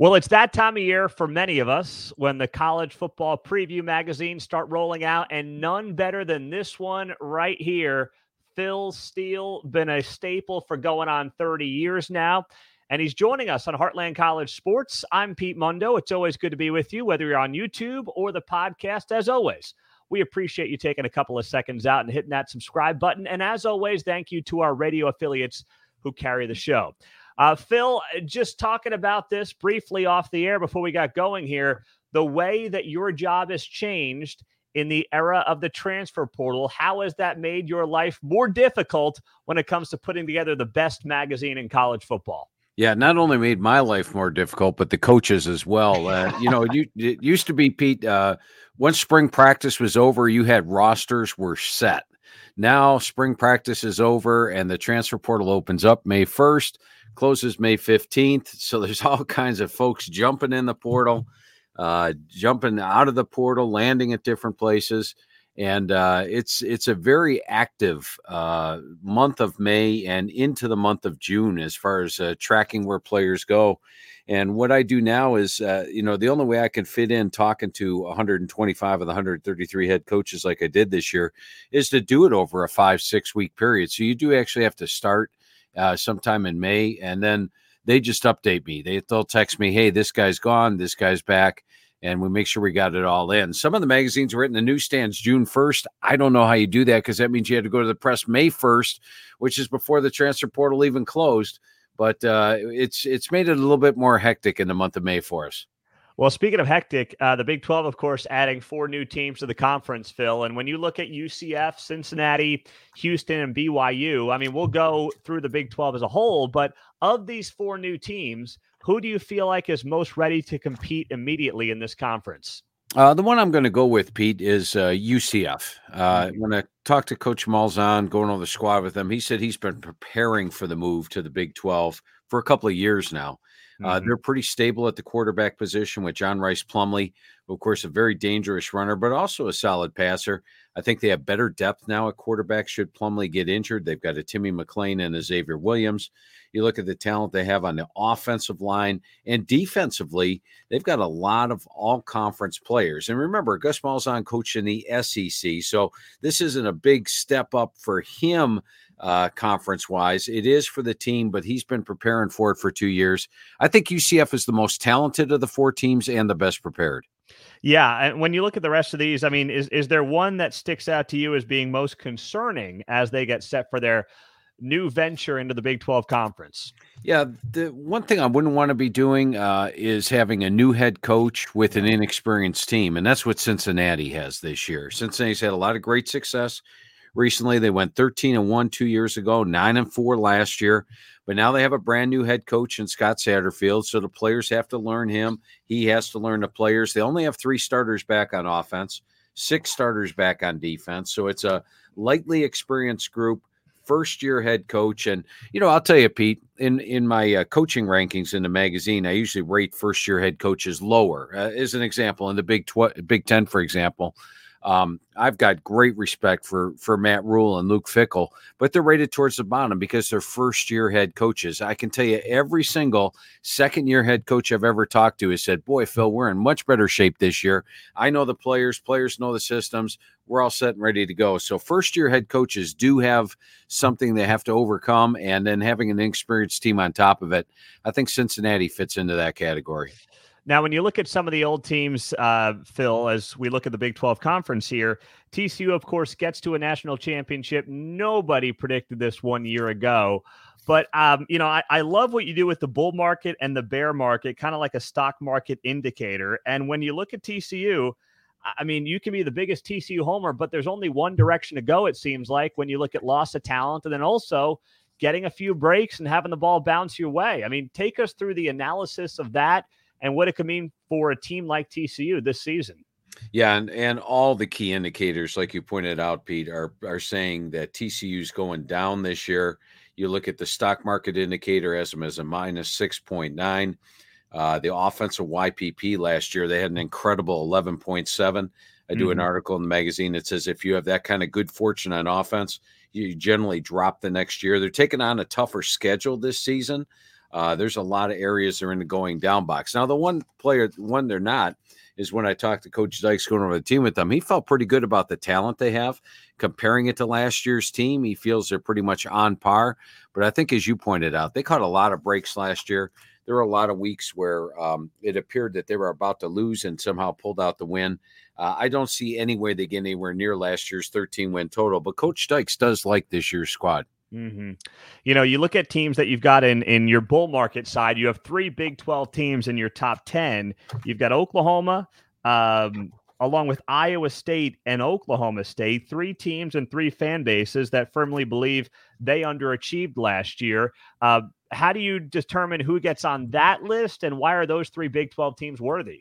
Well, it's that time of year for many of us when the college football preview magazines start rolling out, and none better than this one right here. Phil Steele, been a staple for going on 30 years now, and he's joining us on Heartland College Sports. I'm Pete Mundo. It's always good to be with you, whether you're on YouTube or the podcast, as always. We appreciate you taking a couple of seconds out and hitting that subscribe button. And as always, thank you to our radio affiliates who carry the show. Uh, Phil, just talking about this briefly off the air before we got going here, the way that your job has changed in the era of the transfer portal, how has that made your life more difficult when it comes to putting together the best magazine in college football? Yeah, not only made my life more difficult, but the coaches as well. Uh, you know, you, it used to be Pete. Uh, once spring practice was over, you had rosters were set. Now spring practice is over, and the transfer portal opens up May first closes May 15th. So there's all kinds of folks jumping in the portal, uh, jumping out of the portal, landing at different places. And uh, it's it's a very active uh, month of May and into the month of June as far as uh, tracking where players go. And what I do now is, uh, you know, the only way I can fit in talking to 125 of the 133 head coaches like I did this year is to do it over a five, six week period. So you do actually have to start uh, sometime in May, and then they just update me. They they'll text me, "Hey, this guy's gone, this guy's back." And we make sure we got it all in. Some of the magazines were in the newsstands June 1st. I don't know how you do that because that means you had to go to the press May 1st, which is before the transfer portal even closed. But uh, it's it's made it a little bit more hectic in the month of May for us. Well, speaking of hectic, uh, the Big 12, of course, adding four new teams to the conference, Phil. And when you look at UCF, Cincinnati, Houston, and BYU, I mean, we'll go through the Big 12 as a whole, but of these four new teams, who do you feel like is most ready to compete immediately in this conference? Uh, the one I'm going to go with, Pete, is uh, UCF. Uh, mm-hmm. when I talked to Coach Malzahn, going over the squad with him, he said he's been preparing for the move to the Big 12 for a couple of years now. Uh, mm-hmm. they're pretty stable at the quarterback position with John Rhys Plumlee, of course, a very dangerous runner, but also a solid passer. I think they have better depth now at quarterback. Should Plumlee get injured, they've got a Timmy McClain and a Xavier Williams. You look at the talent they have on the offensive line and defensively, they've got a lot of all conference players. And remember, Gus Malzahn coached in the SEC, so this isn't a big step up for him uh, conference wise. It is for the team, but he's been preparing for it for two years. I think UCF is the most talented of the four teams and the best prepared. Yeah, and when you look at the rest of these, I mean, is is there one that sticks out to you as being most concerning as they get set for their new venture into the Big 12 conference? Yeah, the one thing I wouldn't want to be doing uh, is having a new head coach with an inexperienced team, and that's what Cincinnati has this year. Cincinnati's had a lot of great success recently. They went 13 and 1 2 years ago, 9 and 4 last year. But now they have a brand new head coach in Scott Satterfield. So the players have to learn him. He has to learn the players. They only have three starters back on offense, six starters back on defense. So it's a lightly experienced group first year head coach and you know i'll tell you pete in in my uh, coaching rankings in the magazine i usually rate first year head coaches lower uh, as an example in the big tw- big 10 for example um, I've got great respect for for Matt Rhule and Luke Fickell, but they're rated towards the bottom because they're first year head coaches. I can tell you, every single second year head coach I've ever talked to has said, "Boy, Phil, we're in much better shape this year. I know the players, players know the systems. We're all set and ready to go." So, first year head coaches do have something they have to overcome, and then having an experienced team on top of it, I think Cincinnati fits into that category. Now, when you look at some of the old teams, uh, Phil, as we look at the Big 12 conference here, TCU, of course, gets to a national championship. Nobody predicted this one year ago. But, um, you know, I, I love what you do with the bull market and the bear market, kind of like a stock market indicator. And when you look at TCU, I mean, you can be the biggest TCU homer, but there's only one direction to go, it seems like, when you look at loss of talent and then also getting a few breaks and having the ball bounce your way. I mean, take us through the analysis of that and what it could mean for a team like TCU this season. Yeah, and, and all the key indicators, like you pointed out, Pete, are are saying that TCU is going down this year. You look at the stock market indicator as them as a minus six point nine. Uh, the offensive YPP last year, they had an incredible eleven point seven. I do mm-hmm. an article in the magazine that says if you have that kind of good fortune on offense, you generally drop the next year. They're taking on a tougher schedule this season. Uh, there's a lot of areas they're in the going down box. Now, the one player, one they're not, is when I talked to Coach Dykes going over the team with them. He felt pretty good about the talent they have. Comparing it to last year's team, he feels they're pretty much on par. But I think, as you pointed out, they caught a lot of breaks last year. There were a lot of weeks where um, it appeared that they were about to lose and somehow pulled out the win. Uh, I don't see any way they get anywhere near last year's 13 win total, but Coach Dykes does like this year's squad. Mm-hmm. You know, you look at teams that you've got in in your bull market side. You have three Big Twelve teams in your top ten. You've got Oklahoma, um, along with Iowa State and Oklahoma State, three teams and three fan bases that firmly believe they underachieved last year. Uh, how do you determine who gets on that list, and why are those three Big Twelve teams worthy?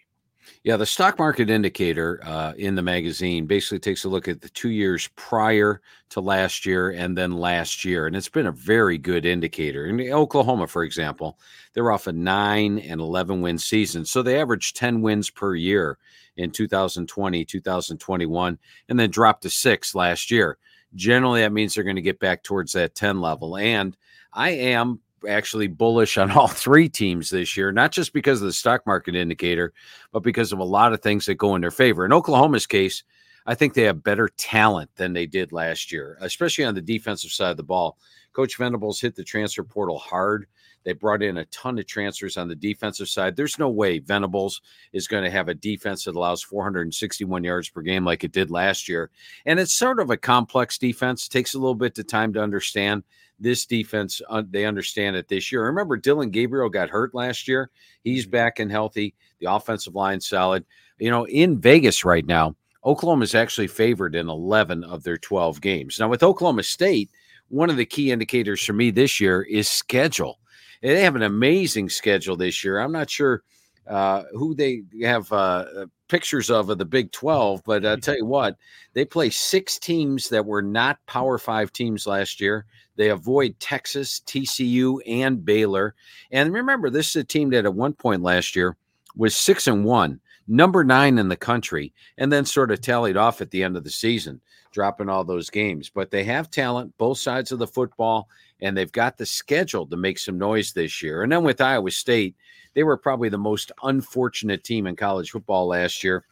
Yeah, the stock market indicator uh, in the magazine basically takes a look at the two years prior to last year and then last year. And it's been a very good indicator. In Oklahoma, for example, they're off a nine and 11 win season. So they averaged 10 wins per year in 2020, 2021, and then dropped to six last year. Generally, that means they're going to get back towards that 10 level. And I am actually bullish on all three teams this year, not just because of the stock market indicator, but because of a lot of things that go in their favor. In Oklahoma's case, I think they have better talent than they did last year, especially on the defensive side of the ball. Coach Venables hit the transfer portal hard. They brought in a ton of transfers on the defensive side. There's no way Venables is going to have a defense that allows 461 yards per game like it did last year. And it's sort of a complex defense. It takes a little bit of time to understand this defense, uh, they understand it this year. Remember, Dillon Gabriel got hurt last year. He's mm-hmm. back and healthy. The offensive line solid. You know, in Vegas right now, Oklahoma is actually favored in 11 of their 12 games. Now, with Oklahoma State, one of the key indicators for me this year is schedule. They have an amazing schedule this year. I'm not sure uh, who they have uh, pictures of of the Big 12, but I'll tell you what, they play six teams that were not Power Five teams last year. They avoid Texas, TCU, and Baylor. And remember, this is a team that at one point last year was six and one, number nine in the country, and then sort of tallied off at the end of the season, dropping all those games. But they have talent, both sides of the football, and they've got the schedule to make some noise this year. And then with Iowa State, they were probably the most unfortunate team in college football last year.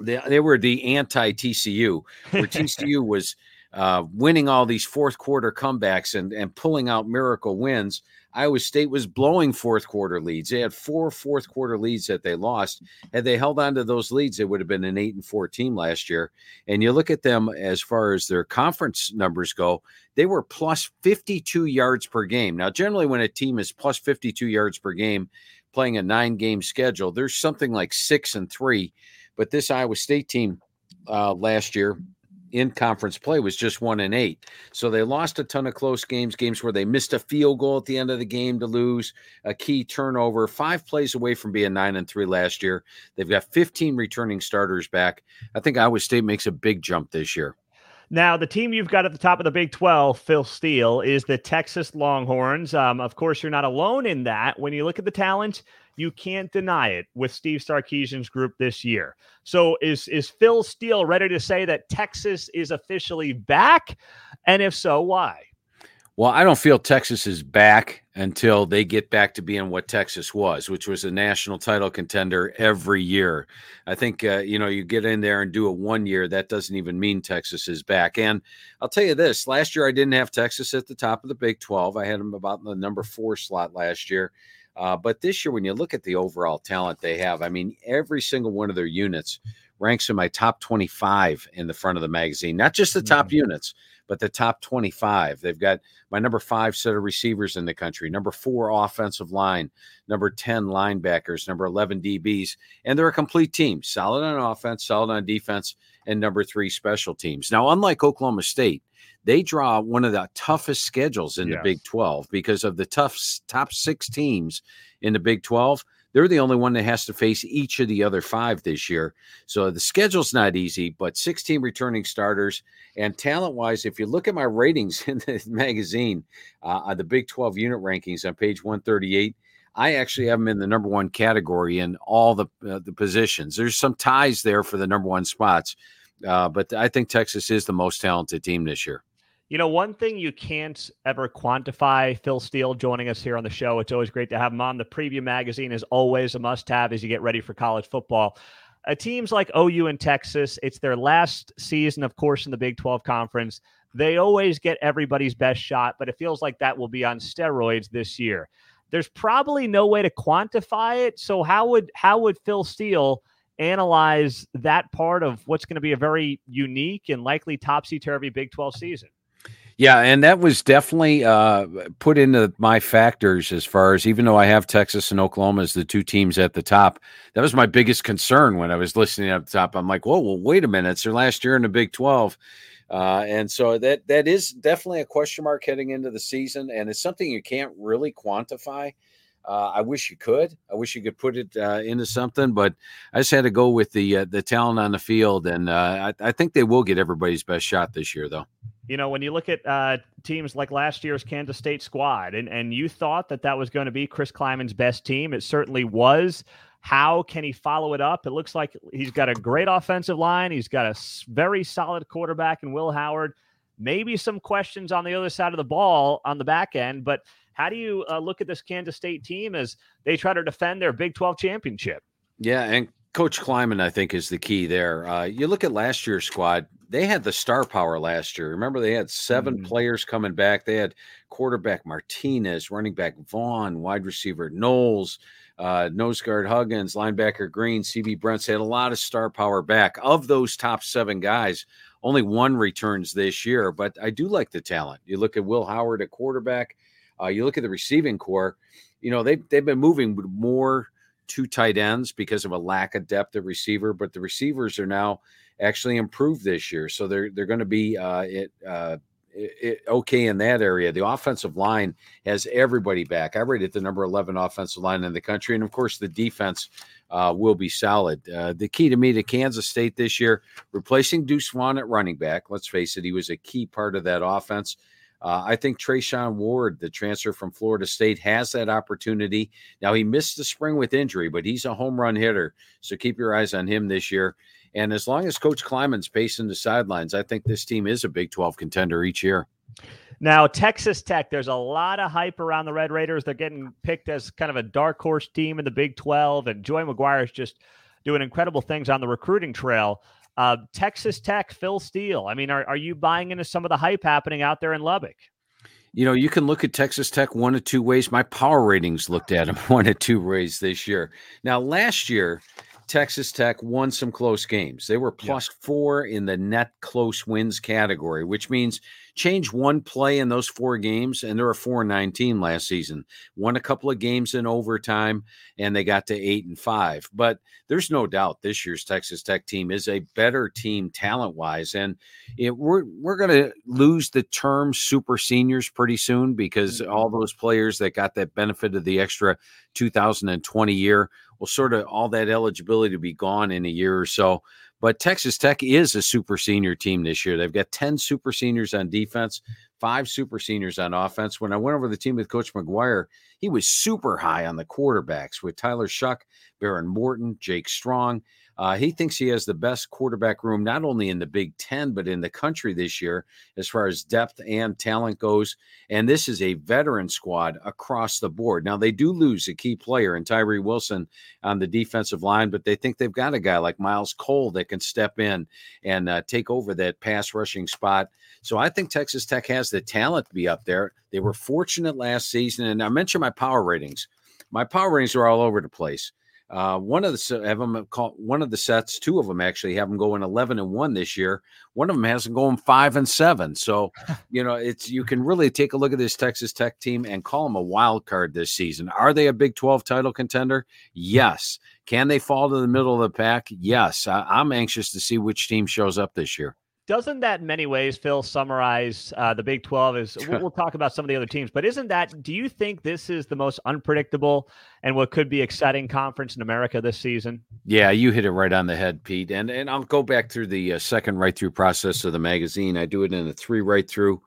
They, they were the anti TCU, where TCU was uh, winning all these fourth quarter comebacks and, and pulling out miracle wins. Iowa State was blowing fourth quarter leads. They had four fourth quarter leads that they lost. Had they held on to those leads, it would have been an eight and four team last year. And you look at them as far as their conference numbers go, they were plus 52 yards per game. Now, generally, when a team is plus 52 yards per game, playing a nine game schedule, there's something like six and three. But this Iowa State team uh, last year in conference play was just one and eight. So they lost a ton of close games, games where they missed a field goal at the end of the game to lose, a key turnover, five plays away from being nine and three last year. They've got 15 returning starters back. I think Iowa State makes a big jump this year. Now, the team you've got at the top of the Big 12, Phil Steele, is the Texas Longhorns. Um, of course, you're not alone in that. When you look at the talent, you can't deny it with Steve Sarkisian's group this year. So is is Phil Steele ready to say that Texas is officially back? And if so, why? Well, I don't feel Texas is back until they get back to being what Texas was, which was a national title contender every year. I think, uh, you know, you get in there and do it one year, that doesn't even mean Texas is back. And I'll tell you this last year, I didn't have Texas at the top of the Big 12. I had them about in the number four slot last year. Uh, but this year, when you look at the overall talent they have, I mean, every single one of their units ranks in my top 25 in the front of the magazine, not just the top mm-hmm. units, but the top 25. They've got my number five set of receivers in the country, number four offensive line, number 10 linebackers, number 11 DBs, and they're a complete team solid on offense, solid on defense, and number three special teams. Now, unlike Oklahoma State, they draw one of the toughest schedules in yes. the Big 12 because of the tough top six teams in the Big 12. They're the only one that has to face each of the other five this year. So the schedule's not easy, but 16 returning starters. And talent wise, if you look at my ratings in the magazine, uh, the Big 12 unit rankings on page 138, I actually have them in the number one category in all the uh, the positions. There's some ties there for the number one spots, uh, but I think Texas is the most talented team this year. You know, one thing you can't ever quantify, Phil Steele joining us here on the show. It's always great to have him on. The preview magazine is always a must have as you get ready for college football. Uh, teams like OU and Texas, it's their last season, of course, in the Big 12 conference. They always get everybody's best shot, but it feels like that will be on steroids this year. There's probably no way to quantify it. So how would how would Phil Steele analyze that part of what's going to be a very unique and likely topsy turvy Big 12 season? Yeah, and that was definitely uh, put into my factors as far as even though I have Texas and Oklahoma as the two teams at the top, that was my biggest concern when I was listening up top. I'm like, whoa, well, wait a minute, it's their last year in the Big 12. Uh, and so that that is definitely a question mark heading into the season, and it's something you can't really quantify. Uh, I wish you could. I wish you could put it uh, into something, but I just had to go with the uh, the talent on the field, and uh, I, I, think they will get everybody's best shot this year, though. You know, when you look at uh, teams like last year's Kansas State squad, and and you thought that that was going to be Chris Klieman's best team, it certainly was. How can he follow it up? It looks like he's got a great offensive line. He's got a very solid quarterback in Will Howard. Maybe some questions on the other side of the ball on the back end, but how do you uh, look at this Kansas State team as they try to defend their Big 12 championship? Yeah, and Coach Klieman, I think, is the key there. Uh, you look at last year's squad; they had the star power last year. Remember, they had 7 mm-hmm. players coming back. They had quarterback Martinez, running back Vaughn, wide receiver Knowles, uh, nose guard Huggins, linebacker Green, CB Brents had a lot of star power back. Of those top seven guys, only one returns this year, but I do like the talent. You look at Will Howard at quarterback, uh, you look at the receiving core, you know, they, they've been moving more to tight ends because of a lack of depth at receiver, but the receivers are now actually improved this year. So they're, they're going to be uh, it, uh, it, okay in that area. The offensive line has everybody back. I rated the number 11 offensive line in the country. And of course, the defense uh, will be solid. Uh, the key to me to Kansas State this year, replacing Deuce Vaughn at running back. Let's face it, he was a key part of that offense. Uh, I think Treshaun Ward, the transfer from Florida State, has that opportunity. Now, he missed the spring with injury, but he's a home run hitter. So keep your eyes on him this year. And as long as Coach Klieman's pacing the sidelines, I think this team is a Big 12 contender each year. Now, Texas Tech, there's a lot of hype around the Red Raiders. They're getting picked as kind of a dark horse team in the Big 12, and Joey McGuire is just doing incredible things on the recruiting trail. Uh, Texas Tech, Phil Steele. I mean, are, are you buying into some of the hype happening out there in Lubbock? You know, you can look at Texas Tech one of two ways. My power ratings looked at them one of two ways this year. Now, last year, Texas Tech won some close games. They were plus yeah. four in the net close wins category, which means change one play in those four games, and they're a four and nineteen last season. Won a couple of games in overtime, and they got to eight and five. But there's no doubt this year's Texas Tech team is a better team talent wise, and it, we're we're going to lose the term super seniors pretty soon because mm-hmm. all those players that got that benefit of the extra 2020 year will sort of all that eligibility to be gone in a year or so. But Texas Tech is a super senior team this year. They've got 10 super seniors on defense, five super seniors on offense. When I went over the team with Coach McGuire, he was super high on the quarterbacks with Tyler Shough, Behren Morton, Jake Strong. Uh, he thinks he has the best quarterback room, not only in the Big Ten, but in the country this year, as far as depth and talent goes. And this is a veteran squad across the board. Now, they do lose a key player in Tyree Wilson on the defensive line, but they think they've got a guy like Myles Cole that can step in and uh, take over that pass rushing spot. So I think Texas Tech has the talent to be up there. They were fortunate last season. And I mentioned my power ratings. My power ratings are all over the place. Uh, one of the have them call, one of the sets, two of them actually have them going eleven and one this year. One of them has them going five and seven. So you know it's you can really take a look at this Texas Tech team and call them a wild card this season. Are they a Big Twelve title contender? Yes. Can they fall to the middle of the pack? Yes. I, I'm anxious to see which team shows up this year doesn't that in many ways, Phil, summarize uh, the Big 12? Is we'll, we'll, talk about some of the other teams, but isn't that, do you think this is the most unpredictable and what could be exciting conference in America this season? Yeah, you hit it right on the head, Pete. And, and I'll go back through the uh, second write through process of the magazine. I do it in a three write through.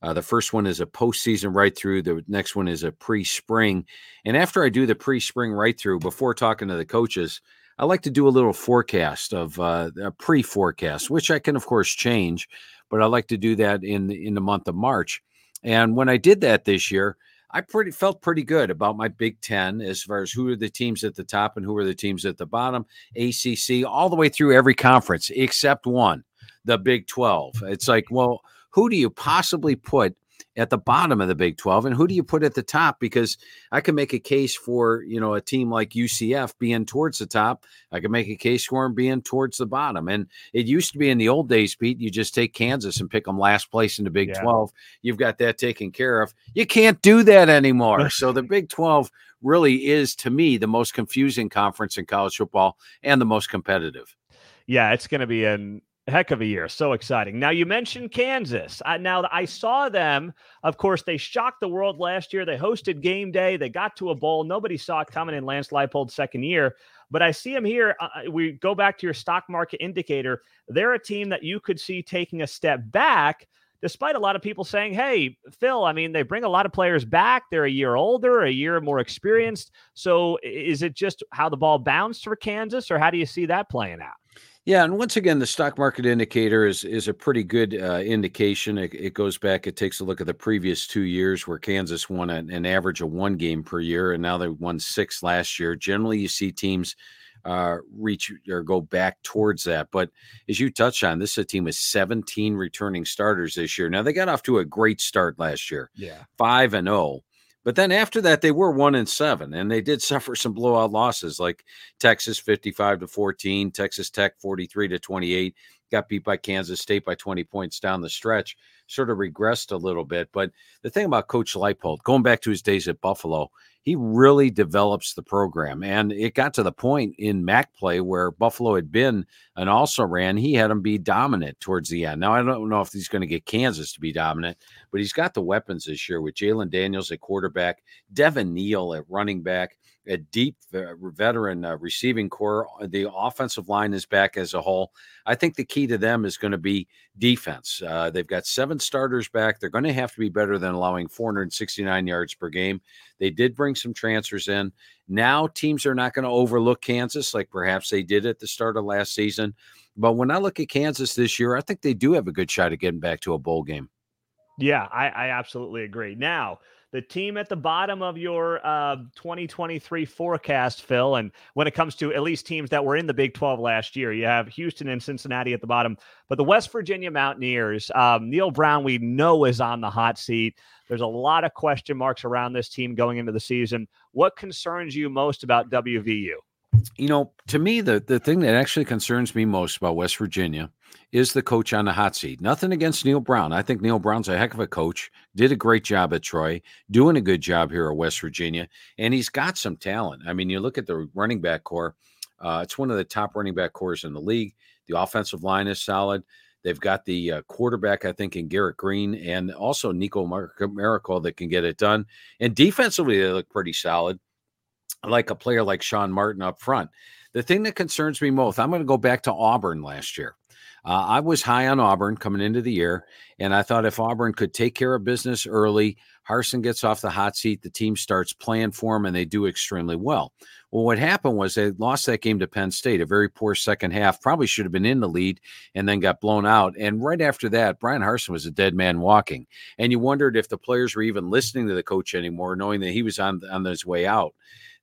Uh, the first one is a postseason write through. The next one is a pre spring. And after I do the pre spring write through, before talking to the coaches, I like to do a little forecast of uh, a pre-forecast, which I can of course change, but I like to do that in in the month of March. And when I did that this year, I pretty felt pretty good about my Big Ten as far as who are the teams at the top and who are the teams at the bottom. ACC all the way through every conference except one, the Big Twelve. It's like, well, who do you possibly put at the bottom of the Big 12 and who do you put at the top because I can make a case for, you know, a team like UCF being towards the top. I can make a case for them being towards the bottom. And it used to be in the old days, Pete, you just take Kansas and pick them last place in the Big yeah. 12. You've got that taken care of. You can't do that anymore. so the Big 12 really is to me the most confusing conference in college football and the most competitive. Yeah, it's going to be an heck of a year. So exciting. Now, you mentioned Kansas. Now, I saw them. Of course, they shocked the world last year. They hosted game day. They got to a bowl. Nobody saw it coming in Lance Leipold's second year. But I see them here. Uh, we go back to your stock market indicator. They're a team that you could see taking a step back, despite a lot of people saying, hey, Phil, I mean, they bring a lot of players back. They're a year older, a year more experienced. So is it just how the ball bounced for Kansas, or how do you see that playing out? Yeah, and once again, the stock market indicator is is a pretty good uh, indication. It, it, goes back; it takes a look at the previous two years, where Kansas won an, an average of one game per year, and now they won six last year. Generally, you see teams uh, reach or go back towards that. But as you touched on, this is a team with 17 returning starters this year. Now they got off to a great start last year, yeah, five and zero. But then after that, they were one and seven, and they did suffer some blowout losses, like Texas fifty-five to fourteen, Texas Tech forty-three to twenty-eight, got beat by Kansas State by twenty points down the stretch. Sort of regressed a little bit. But the thing about Coach Leipold, going back to his days at Buffalo, he really develops the program. And it got to the point in MAC play where Buffalo had been and also ran, he had them be dominant towards the end. Now, I don't know if he's going to get Kansas to be dominant, but he's got the weapons this year with Jalon Daniels at quarterback, Devin Neal at running back, a deep veteran uh, receiving core. The offensive line is back as a whole. I think the key to them is going to be defense. Uh, they've got seven starters back. They're going to have to be better than allowing 469 yards per game. They did bring some transfers in. Now teams are not going to overlook Kansas like perhaps they did at the start of last season. But when I look at Kansas this year, I think they do have a good shot at getting back to a bowl game. Yeah, I, I absolutely agree. Now, the team at the bottom of your uh, 2023 forecast, Phil. And when it comes to at least teams that were in the Big 12 last year, you have Houston and Cincinnati at the bottom. But the West Virginia Mountaineers, um, Neal Brown, we know is on the hot seat. There's a lot of question marks around this team going into the season. What concerns you most about WVU? You know, to me, the, the thing that actually concerns me most about West Virginia is the coach on the hot seat. Nothing against Neal Brown. I think Neal Brown's a heck of a coach, did a great job at Troy, doing a good job here at West Virginia, and he's got some talent. I mean, you look at the running back core, uh, it's one of the top running back cores in the league. The offensive line is solid. They've got the uh, quarterback, I think, in Garrett Greene and also Nico Miracle that can get it done. And defensively, they look pretty solid, like a player like Sean Martin up front. The thing that concerns me most, I'm going to go back to Auburn last year. Uh, I was high on Auburn coming into the year, and I thought if Auburn could take care of business early, Harsin gets off the hot seat, the team starts playing for him, and they do extremely well. Well, what happened was they lost that game to Penn State, a very poor second half, probably should have been in the lead, and then got blown out. And right after that, Bryan Harsin was a dead man walking. And you wondered if the players were even listening to the coach anymore, knowing that he was on, on his way out.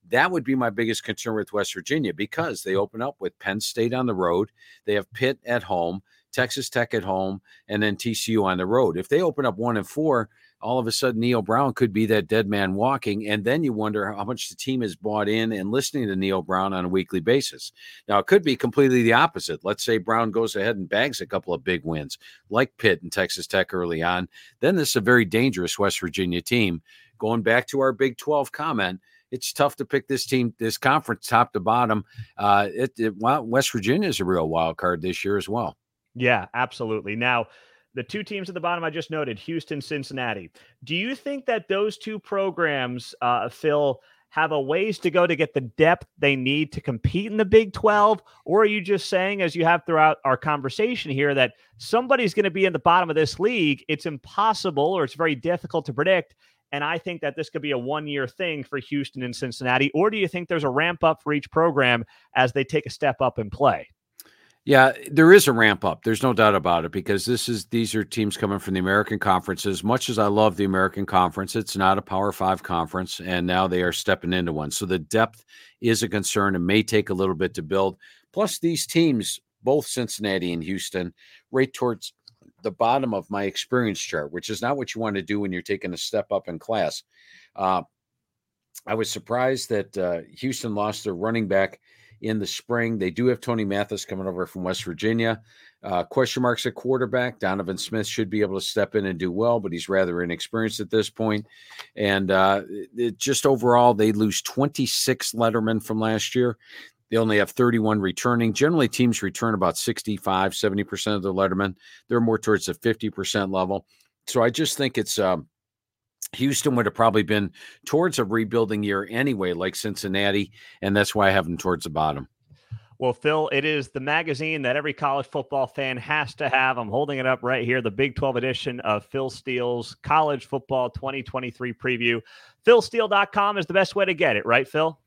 That would be my biggest concern with West Virginia because they mm-hmm. open up with Penn State on the road. They have Pitt at home, Texas Tech at home, and then TCU on the road. If they open up one and four, all of a sudden Neal Brown could be that dead man walking. And then you wonder how much the team is bought in and listening to Neal Brown on a weekly basis. Now, it could be completely the opposite. Let's say Brown goes ahead and bags a couple of big wins, like Pitt and Texas Tech early on. Then this is a very dangerous West Virginia team. Going back to our Big 12 comment, it's tough to pick this team, this conference, top to bottom. Uh, it, it West Virginia is a real wild card this year as well. Yeah, absolutely. Now, the two teams at the bottom I just noted, Houston, Cincinnati. Do you think that those two programs, uh, Phil, have a ways to go to get the depth they need to compete in the Big 12? Or are you just saying, as you have throughout our conversation here, that somebody's going to be in the bottom of this league? It's impossible or it's very difficult to predict And I think that this could be a one year thing for Houston and Cincinnati. Or do you think there's a ramp up for each program as they take a step up and play? Yeah, there is a ramp up. There's no doubt about it because this is these are teams coming from the American Conference. As much as I love the American Conference, it's not a Power Five conference, and now they are stepping into one. So the depth is a concern and may take a little bit to build. Plus, these teams, both Cincinnati and Houston, right towards the bottom of my experience chart, which is not what you want to do when you're taking a step up in class. Uh, I was surprised that uh, Houston lost their running back in the spring. They do have Tony Mathis coming over from West Virginia. Uh, question marks at quarterback. Donovan Smith should be able to step in and do well, but he's rather inexperienced at this point. And uh, it, just overall, they lose 26 Lettermen from last year. They only have 31 returning. Generally, teams return about 65, 70% of their Lettermen. They're more towards the 50% level. So I just think it's um, Houston would have probably been towards a rebuilding year anyway, like Cincinnati. And that's why I have them towards the bottom. Well, Phil, it is the magazine that every college football fan has to have. I'm holding it up right here, the Big 12 edition of Phil Steele's College Football 2023 preview. PhilSteele.com is the best way to get it, right, Phil?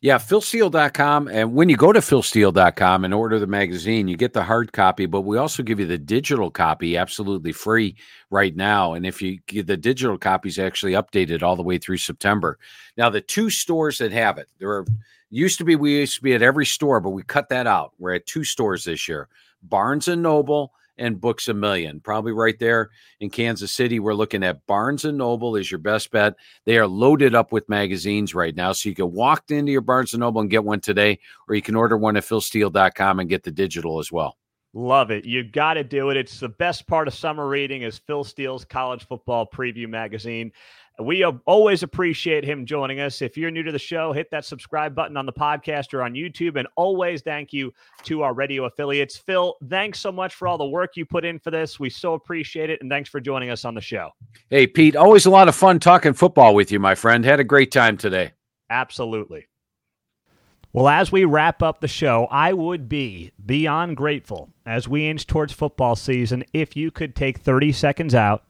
Yeah, philsteele.com. And when you go to philsteele.com and order the magazine, you get the hard copy, but we also give you the digital copy absolutely free right now. And if you get the digital copy is actually updated all the way through September. Now, the two stores that have it, there are used to be we used to be at every store, but we cut that out. We're at two stores this year. Barnes and Noble and Books a Million. Probably right there in Kansas City. We're looking at Barnes and Noble is your best bet. They are loaded up with magazines right now. So you can walk into your Barnes and Noble and get one today, or you can order one at philsteele.com and get the digital as well. Love it. You got to do it. It's the best part of summer reading is Phil Steele's college football preview magazine. We always appreciate him joining us. If you're new to the show, hit that subscribe button on the podcast or on YouTube. And always thank you to our radio affiliates. Phil, thanks so much for all the work you put in for this. We so appreciate it. And thanks for joining us on the show. Hey, Pete, always a lot of fun talking football with you, my friend. Had a great time today. Absolutely. Well, as we wrap up the show, I would be beyond grateful as we inch towards football season if you could take 30 seconds out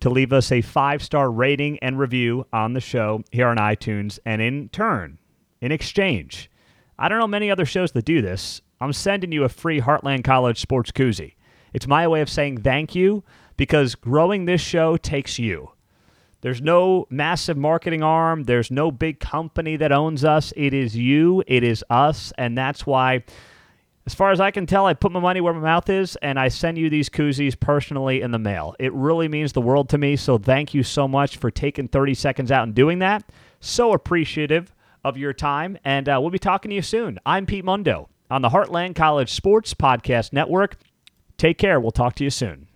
to leave us a five star rating and review on the show here on iTunes. And in turn, in exchange, I don't know many other shows that do this. I'm sending you a free Heartland College sports koozie. It's my way of saying thank you because growing this show takes you. There's no massive marketing arm. There's no big company that owns us. It is you, it is us. And that's why as far as I can tell, I put my money where my mouth is, and I send you these koozies personally in the mail. It really means the world to me. So thank you so much for taking 30 seconds out and doing that. So appreciative of your time, and uh, we'll be talking to you soon. I'm Pete Mundo on the Heartland College Sports Podcast Network. Take care. We'll talk to you soon.